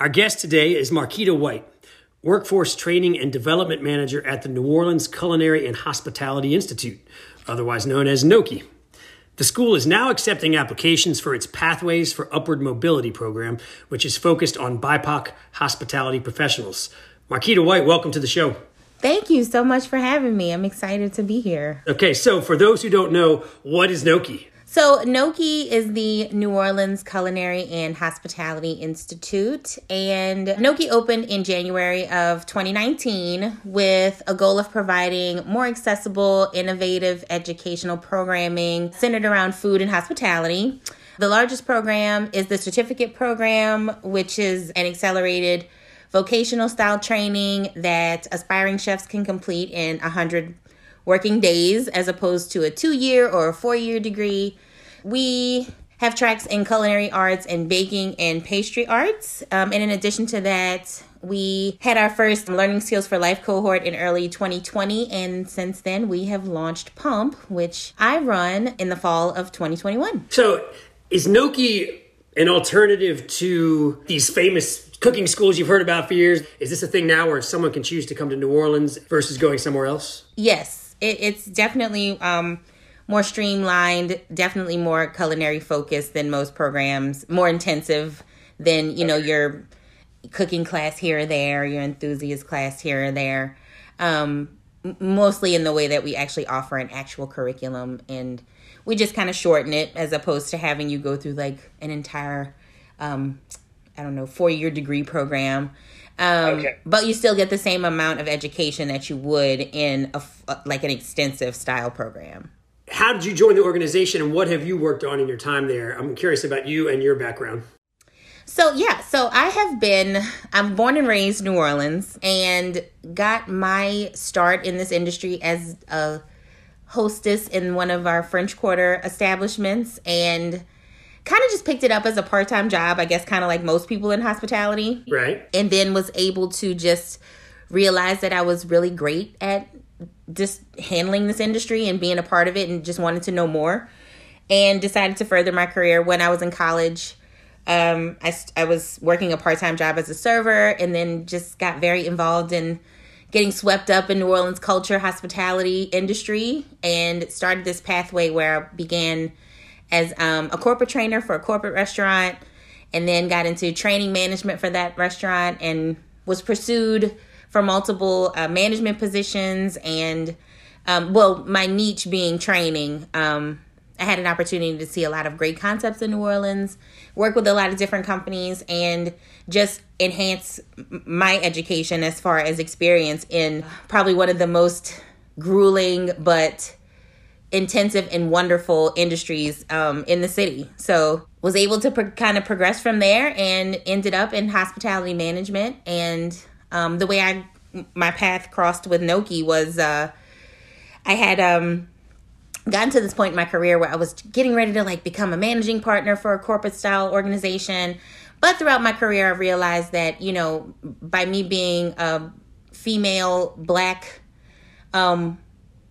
Our guest today is Marquita White, Workforce Training and Development Manager at the New Orleans Culinary and Hospitality Institute, otherwise known as NOCHI. The school is now accepting applications for its Pathways for Upward Mobility program, which is focused on BIPOC hospitality professionals. Marquita White, welcome to the show. Thank you so much for having me. I'm excited to be here. Okay, so for those who don't know, what is NOCHI? So, NOCHI is the New Orleans Culinary and Hospitality Institute. And NOCHI opened in January of 2019 with a goal of providing more accessible, innovative educational programming centered around food and hospitality. The largest program is the certificate program, which is an accelerated vocational style training that aspiring chefs can complete in 100 working days as opposed to a two year or a four year degree. We have tracks in culinary arts and baking and pastry arts. Um, and in addition to that, we had our first Learning Skills for Life cohort in early 2020. And since then, we have launched Pump, which I run in the fall of 2021. So, is NOCHI an alternative to these famous cooking schools you've heard about for years? Is this a thing now where someone can choose to come to New Orleans versus going somewhere else? Yes it, it's definitely um, more streamlined, definitely more culinary focused than most programs, more intensive than, you know, your cooking class here or there, your enthusiast class here or there. Um, mostly in the way that we actually offer an actual curriculum and we just kind of shorten it as opposed to having you go through like an entire um, i don't know four year degree program um, okay. But you still get the same amount of education that you would in a, like an extensive style program. How did you join the organization and what have you worked on in your time there? I'm curious about you and your background. So, yeah, so I have been, I'm born and raised New Orleans and got my start in this industry as a hostess in one of our French Quarter establishments. And kind of just picked it up as a part-time job, I guess kind of like most people in hospitality. Right. And then was able to just realize that I was really great at just handling this industry and being a part of it and just wanted to know more and decided to further my career when I was in college. Um, I, I was working a part time job as a server and then just got very involved in getting swept up in New Orleans culture, hospitality industry, and started this pathway where I began as um, a corporate trainer for a corporate restaurant and then got into training management for that restaurant and was pursued for multiple uh, management positions and um, well my niche being training um, i had an opportunity to see a lot of great concepts in new orleans work with a lot of different companies and just enhance my education as far as experience in probably one of the most grueling but intensive and wonderful industries um, in the city. So was able to pro- kind of progress from there and ended up in hospitality management. And um, the way I my path crossed with NOCHI was uh, I had um, gotten to this point in my career where I was getting ready to like become a managing partner for a corporate style organization. But throughout my career, I realized that you know by me being a female black um,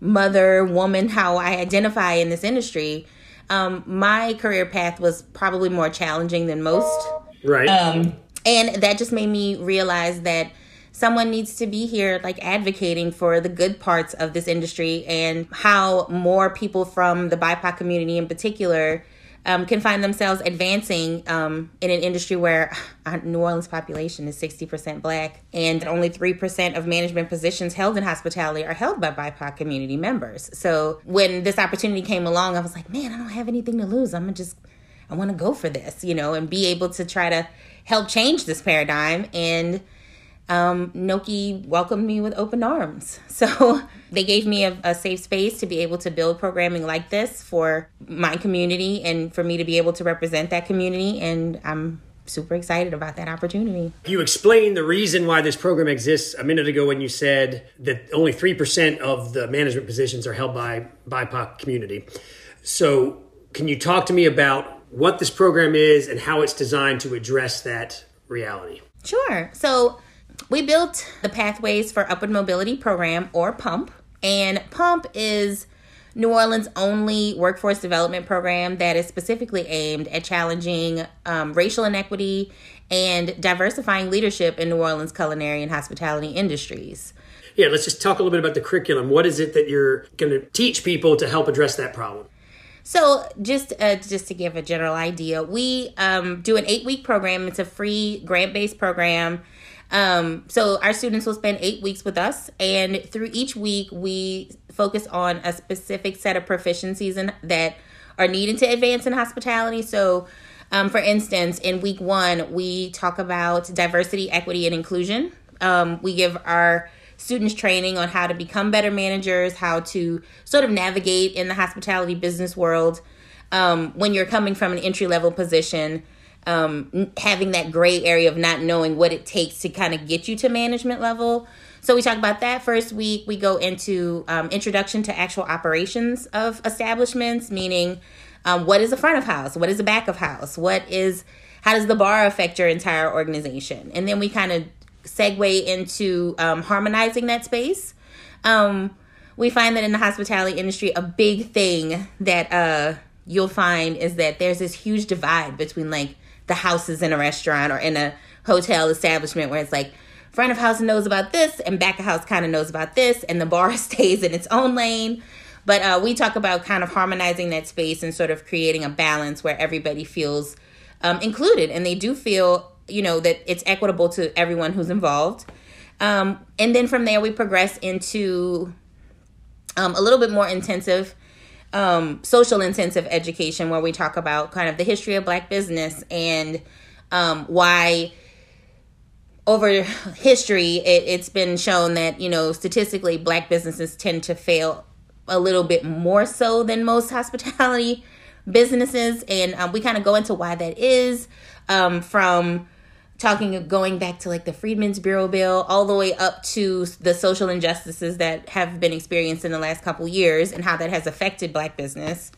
mother, woman, how I identify in this industry, um, my career path was probably more challenging than most. Right. Um, and that just made me realize that someone needs to be here like advocating for the good parts of this industry and how more people from the BIPOC community in particular um, can find themselves advancing um, in an industry where New Orleans population is 60% black and only 3% of management positions held in hospitality are held by BIPOC community members. So when this opportunity came along, I was like, man, I don't have anything to lose. I'm gonna just, I wanna go for this, you know, and be able to try to help change this paradigm and um, NOCHI welcomed me with open arms. So they gave me a, a, safe space to be able to build programming like this for my community and for me to be able to represent that community. And I'm super excited about that opportunity. You explained the reason why this program exists a minute ago when you said that only 3% of the management positions are held by BIPOC community. So, can you talk to me about what this program is and how it's designed to address that reality? Sure. So, we built the Pathways for Upward Mobility program or PUMP, and PUMP is New Orleans' only workforce development program that is specifically aimed at challenging um, racial inequity and diversifying leadership in New Orleans' culinary and hospitality industries. Yeah, let's just talk a little bit about the curriculum. What is it that you're going to teach people to help address that problem? So, just uh, just to give a general idea, we um, do an eight week program. It's a free grant based program um, so our students will spend eight weeks with us, and through each week, we focus on a specific set of proficiencies in, that are needed to advance in hospitality. So, um, for instance, in week one, we talk about diversity, equity, and inclusion. Um, we give our students training on how to become better managers, how to sort of navigate in the hospitality business world um, when you're coming from an entry level position um, having that gray area of not knowing what it takes to kind of get you to management level. So we talk about that first week. We go into um, introduction to actual operations of establishments, meaning um, what is the front of house, what is the back of house, what is how does the bar affect your entire organization, and then we kind of segue into um, harmonizing that space. Um, we find that in the hospitality industry, a big thing that uh, you'll find is that there's this huge divide between like the houses in a restaurant or in a hotel establishment where it's like front of house knows about this and back of house kind of knows about this and the bar stays in its own lane but uh, we talk about kind of harmonizing that space and sort of creating a balance where everybody feels um, included and they do feel you know that it's equitable to everyone who's involved. Um, and then from there we progress into um, a little bit more intensive um, social intensive education where we talk about kind of the history of black business and um, why over history it, has been shown that you know statistically black businesses tend to fail a little bit more so than most hospitality businesses. And um, we kind of go into why that is um, from talking going back to like the Freedmen's Bureau bill all the way up to the social injustices that have been experienced in the last couple years and how that has affected black business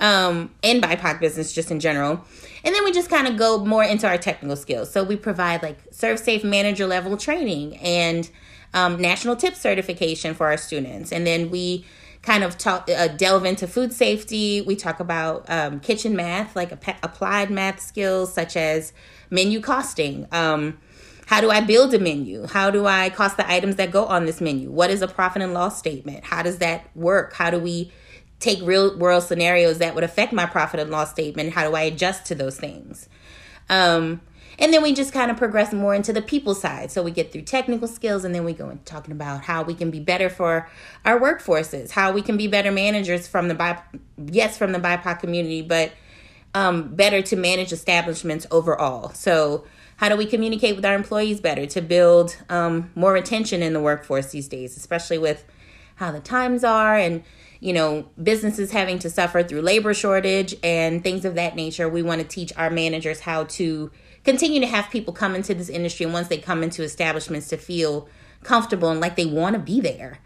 um, and BIPOC business just in general. And then we just kind of go more into our technical skills. So we provide like ServSafe manager level training and um, national tip certification for our students. And then we kind of talk uh, delve into food safety. We talk about um, kitchen math, like applied math skills such as menu costing. Um, how do I build a menu? How do I cost the items that go on this menu? What is a profit and loss statement? How does that work? How do we take real world scenarios that would affect my profit and loss statement? How do I adjust to those things? Um, and then we just kind of progress more into the people side. So we get through technical skills and then we go into talking about how we can be better for our workforces, how we can be better managers from the bi yes, from the BIPOC community, but um, better to manage establishments overall. So, how do we communicate with our employees better to build um, more retention in the workforce these days, especially with how the times are and you know businesses having to suffer through labor shortage and things of that nature. We want to teach our managers how to continue to have people come into this industry and once they come into establishments to feel comfortable and like they want to be there.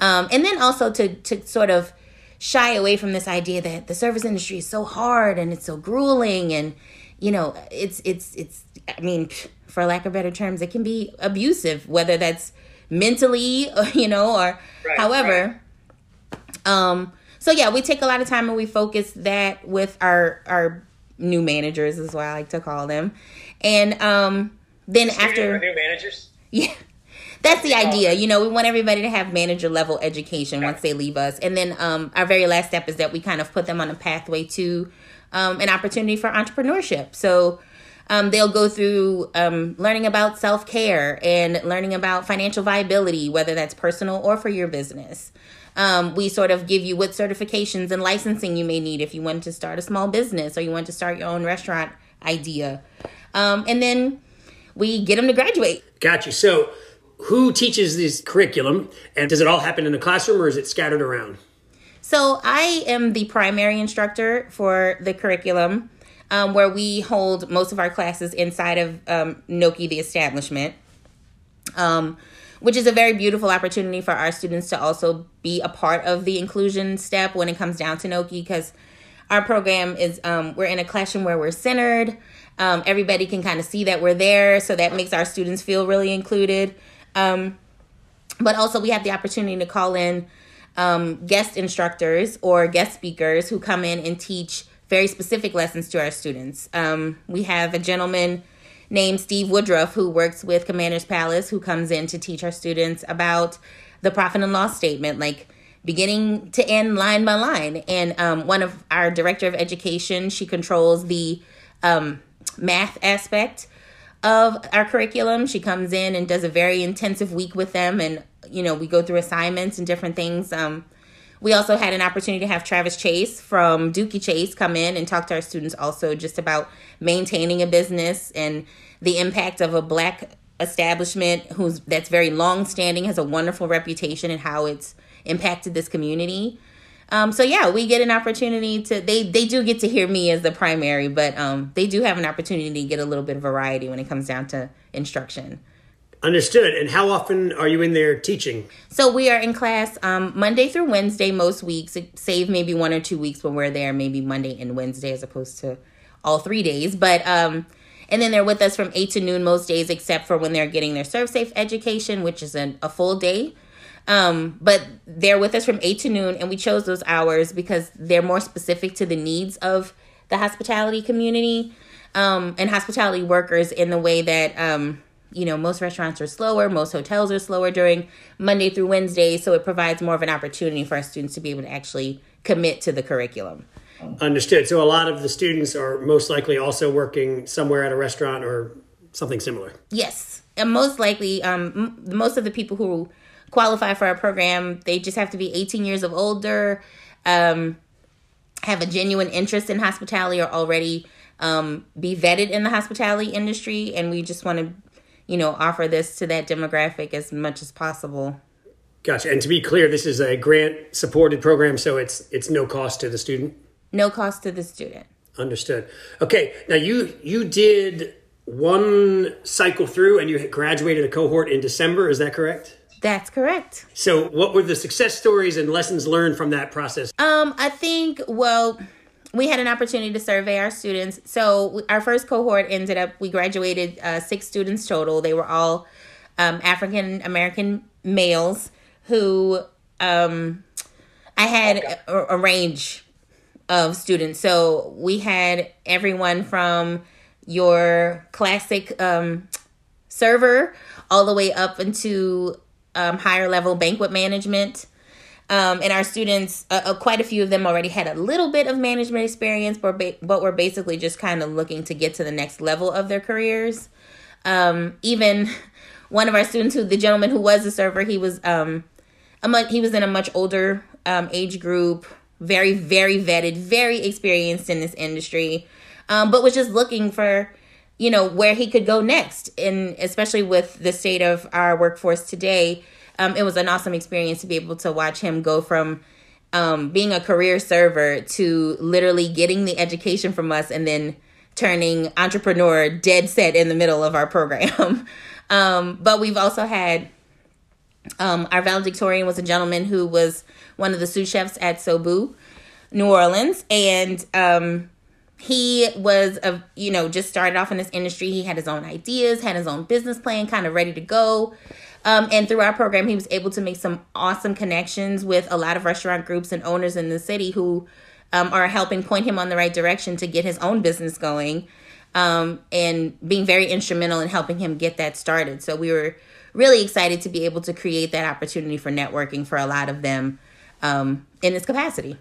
Um, and then also to to sort of shy away from this idea that the service industry is so hard and it's so grueling and you know it's it's it's i mean for lack of better terms it can be abusive whether that's mentally you know or right, however right. um so yeah we take a lot of time and we focus that with our our new managers is what i like to call them and um then after new managers yeah that's the idea. You know, we want everybody to have manager level education once they leave us. And then um, our very last step is that we kind of put them on a pathway to um, an opportunity for entrepreneurship. So um, they'll go through um, learning about self care and learning about financial viability, whether that's personal or for your business. Um, we sort of give you what certifications and licensing you may need if you want to start a small business or you want to start your own restaurant idea. Um, and then we get them to graduate. Got you. So who teaches this curriculum and does it all happen in the classroom or is it scattered around? So I am the primary instructor for the curriculum. Um, where we hold most of our classes inside of um, NOCHI, the establishment, um, which is a very beautiful opportunity for our students to also be a part of the inclusion step when it comes down to NOCHI because our program is um, we're in a classroom where we're centered. Um, everybody can kind of see that we're there, so that makes our students feel really included. Um, but also, we have the opportunity to call in um, guest instructors or guest speakers who come in and teach very specific lessons to our students. Um, we have a gentleman named Steve Woodruff who works with Commander's Palace who comes in to teach our students about the profit and loss statement, like beginning to end, line by line. And um, one of our director of education, she controls the um, math aspect of our curriculum. She comes in and does a very intensive week with them, and you know we go through assignments and different things. Um, we also had an opportunity to have Travis Chase from Dooky Chase come in and talk to our students also just about maintaining a business and the impact of a black establishment who's that's very long standing, has a wonderful reputation and how it's impacted this community. Um, so yeah, we get an opportunity to they they do get to hear me as the primary, but um, they do have an opportunity to get a little bit of variety when it comes down to instruction. Understood. And how often are you in there teaching? So we are in class um, Monday through Wednesday most weeks, save maybe one or two weeks when we're there, maybe Monday and Wednesday as opposed to all three days. But um, and then they're with us from eight to noon most days, except for when they're getting their ServSafe education, which is an, a full day. Um, but they're with us from eight to noon, and we chose those hours because they're more specific to the needs of the hospitality community um, and hospitality workers in the way that um, you know, most restaurants are slower, most hotels are slower during Monday through Wednesday, so it provides more of an opportunity for our students to be able to actually commit to the curriculum. Understood. So a lot of the students are most likely also working somewhere at a restaurant or something similar. Yes, and most likely, um, m- most of the people who qualify for our program, they just have to be 18 years of older, um, have a genuine interest in hospitality, or already um, be vetted in the hospitality industry, and we just want to you know, offer this to that demographic as much as possible. Gotcha. And to be clear, this is a grant supported program, so it's it's no cost to the student. No cost to the student. Understood. Okay. Now you you did one cycle through and you graduated a cohort in December, is that correct? That's correct. So, what were the success stories and lessons learned from that process? Um, I think well, we had an opportunity to survey our students. So our first cohort ended up we graduated uh, six students total. They were all um, African American males who um, I had a, a, range of students. So we had everyone from your classic um, server all the way up into um, higher level banquet management. Um, and our students, uh, uh, quite a few of them already had a little bit of management experience, but but were basically just kind of looking to get to the next level of their careers. Um, even one of our students, who the gentleman who was a server, he was um, a much, he was in a much older um, age group, very very vetted, very experienced in this industry, um, but was just looking for you know where he could go next, and especially with the state of our workforce today um, it was an awesome experience to be able to watch him go from um, being a career server to literally getting the education from us and then turning entrepreneur dead set in the middle of our program. um, but we've also had um, our valedictorian was a gentleman who was one of the sous chefs at SoBou, New Orleans, and um, he was a you know just started off in this industry. He had his own ideas, had his own business plan, kind of ready to go. Um, and through our program, he was able to make some awesome connections with a lot of restaurant groups and owners in the city who um, are helping point him on the right direction to get his own business going um, and being very instrumental in helping him get that started. So we were really excited to be able to create that opportunity for networking for a lot of them um, in this capacity.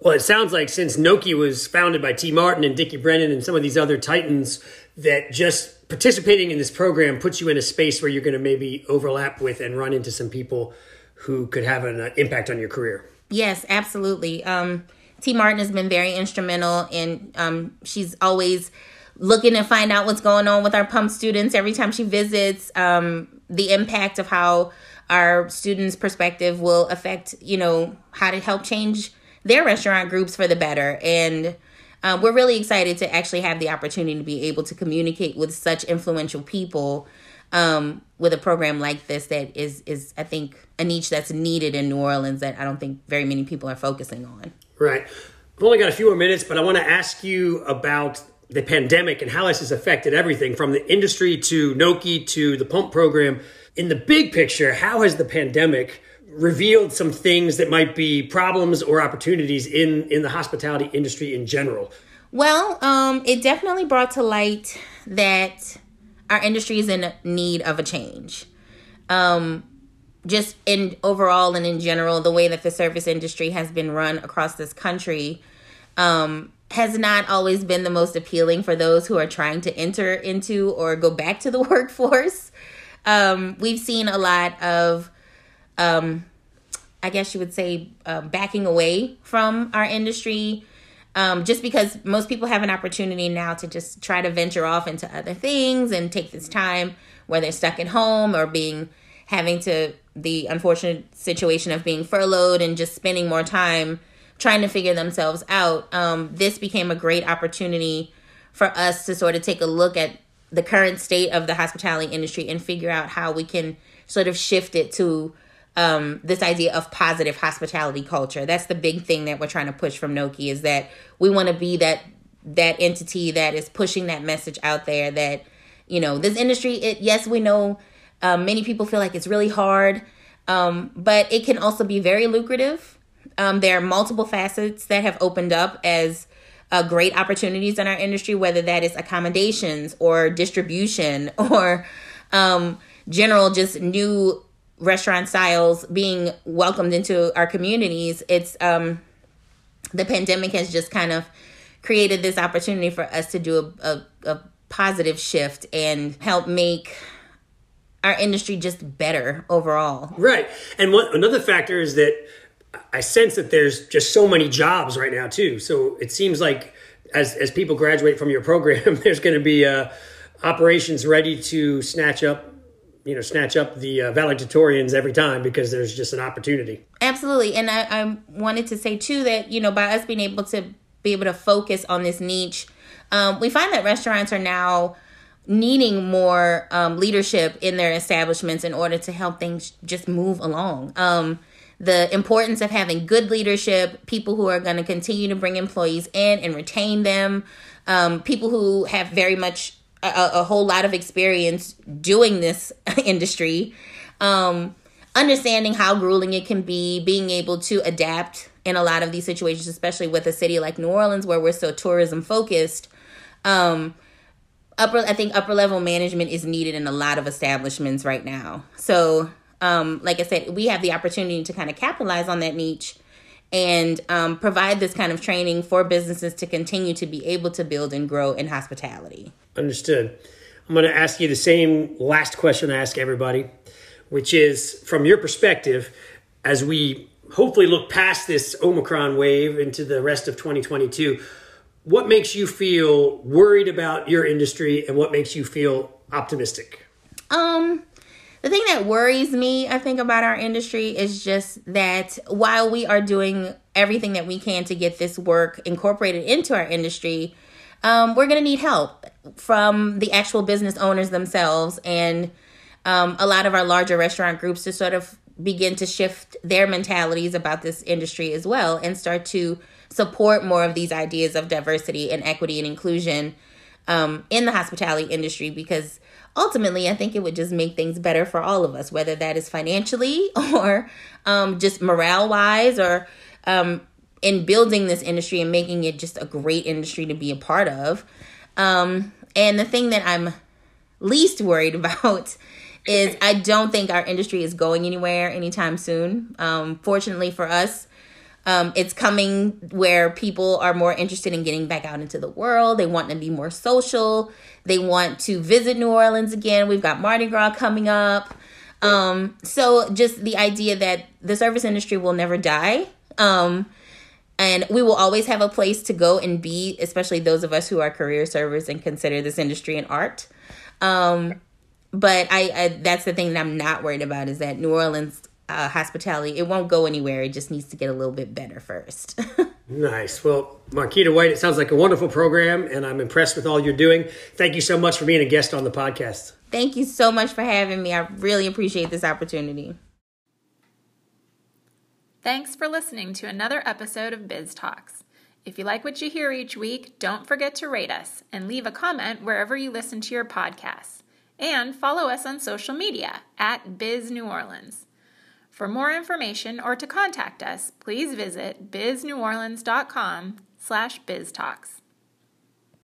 Well, it sounds like since NOCHI was founded by Ti Martin and Dickie Brennan and some of these other titans, that just participating in this program puts you in a space where you're going to maybe overlap with and run into some people who could have an uh, impact on your career. Yes, absolutely. Um, Ti Martin has been very instrumental, and um, she's always looking to find out what's going on with our pump students every time she visits. Um, the impact of how our students' perspective will affect, you know, how to help change their restaurant groups for the better. And uh, we're really excited to actually have the opportunity to be able to communicate with such influential people um, with a program like this that is is I think a niche that's needed in New Orleans that I don't think very many people are focusing on. Right. I've only got a few more minutes, but I want to ask you about the pandemic and how this has affected everything from the industry to NOCHI to the pump program. In the big picture, how has the pandemic revealed some things that might be problems or opportunities in in the hospitality industry in general? Well, um, it definitely brought to light that our industry is in need of a change. Um, just in overall and in general, the way that the service industry has been run across this country um, has not always been the most appealing for those who are trying to enter into or go back to the workforce. Um, we've seen a lot of um, I guess you would say, uh, backing away from our industry. Um, just because most people have an opportunity now to just try to venture off into other things and take this time where they're stuck at home or being having to the unfortunate situation of being furloughed and just spending more time trying to figure themselves out. Um, this became a great opportunity for us to sort of take a look at the current state of the hospitality industry and figure out how we can sort of shift it to um, this idea of positive hospitality culture. That's the big thing that we're trying to push from NOCHI is that we want to be that that entity that is pushing that message out there that you know this industry. It yes, we know um, many people feel like it's really hard, um, but it can also be very lucrative. Um, there are multiple facets that have opened up as uh, great opportunities in our industry, whether that is accommodations or distribution or um, general just new restaurant styles being welcomed into our communities, it's um, the pandemic has just kind of created this opportunity for us to do a, a, a positive shift and help make our industry just better overall. Right. And one, another factor is that I sense that there's just so many jobs right now too. So it seems like as as people graduate from your program, there's going to be uh, operations ready to snatch up you know snatch up the uh, valedictorians every time because there's just an opportunity. Absolutely, and I, I wanted to say too that you know by us being able to be able to focus on this niche, um, we find that restaurants are now needing more um, leadership in their establishments in order to help things just move along. Um, the importance of having good leadership, people who are going to continue to bring employees in and retain them, um, people who have very much a, a whole lot of experience doing this industry, um, understanding how grueling it can be, being able to adapt in a lot of these situations, especially with a city like New Orleans where we're so tourism focused. Um, upper, I think upper level management is needed in a lot of establishments right now. So, um, like I said, we have the opportunity to kind of capitalize on that niche and um, provide this kind of training for businesses to continue to be able to build and grow in hospitality. Understood. I'm going to ask you the same last question I ask everybody, which is from your perspective, as we hopefully look past this Omicron wave into the rest of 2022, what makes you feel worried about your industry and what makes you feel optimistic? Um, the thing that worries me, I think, about our industry is just that while we are doing everything that we can to get this work incorporated into our industry, um, we're going to need help from the actual business owners themselves and um, a lot of our larger restaurant groups to sort of begin to shift their mentalities about this industry as well and start to support more of these ideas of diversity and equity and inclusion um, in the hospitality industry because ultimately i think it would just make things better for all of us whether that is financially or um, just morale wise or um, in building this industry and making it just a great industry to be a part of. Um, and the thing that I'm least worried about is I don't think our industry is going anywhere anytime soon. Um, fortunately for us, um, it's coming where people are more interested in getting back out into the world. They want to be more social. They want to visit New Orleans again. We've got Mardi Gras coming up. Um, so just the idea that the service industry will never die. Um, and we will always have a place to go and be especially those of us who are career servers and consider this industry an art um, but I, I, that's the thing that i'm not worried about is that new orleans uh, hospitality it won't go anywhere it just needs to get a little bit better first Nice. Well, Marquita White, it sounds like a wonderful program, and I'm impressed with all you're doing. Thank you so much for being a guest on the podcast. Thank you so much for having me. I really appreciate this opportunity. Thanks for listening to another episode of Biz Talks. If you like what you hear each week, don't forget to rate us and leave a comment wherever you listen to your podcasts. And follow us on social media at Biz New Orleans. For more information or to contact us, please visit bizneworleans.com slash biztalks.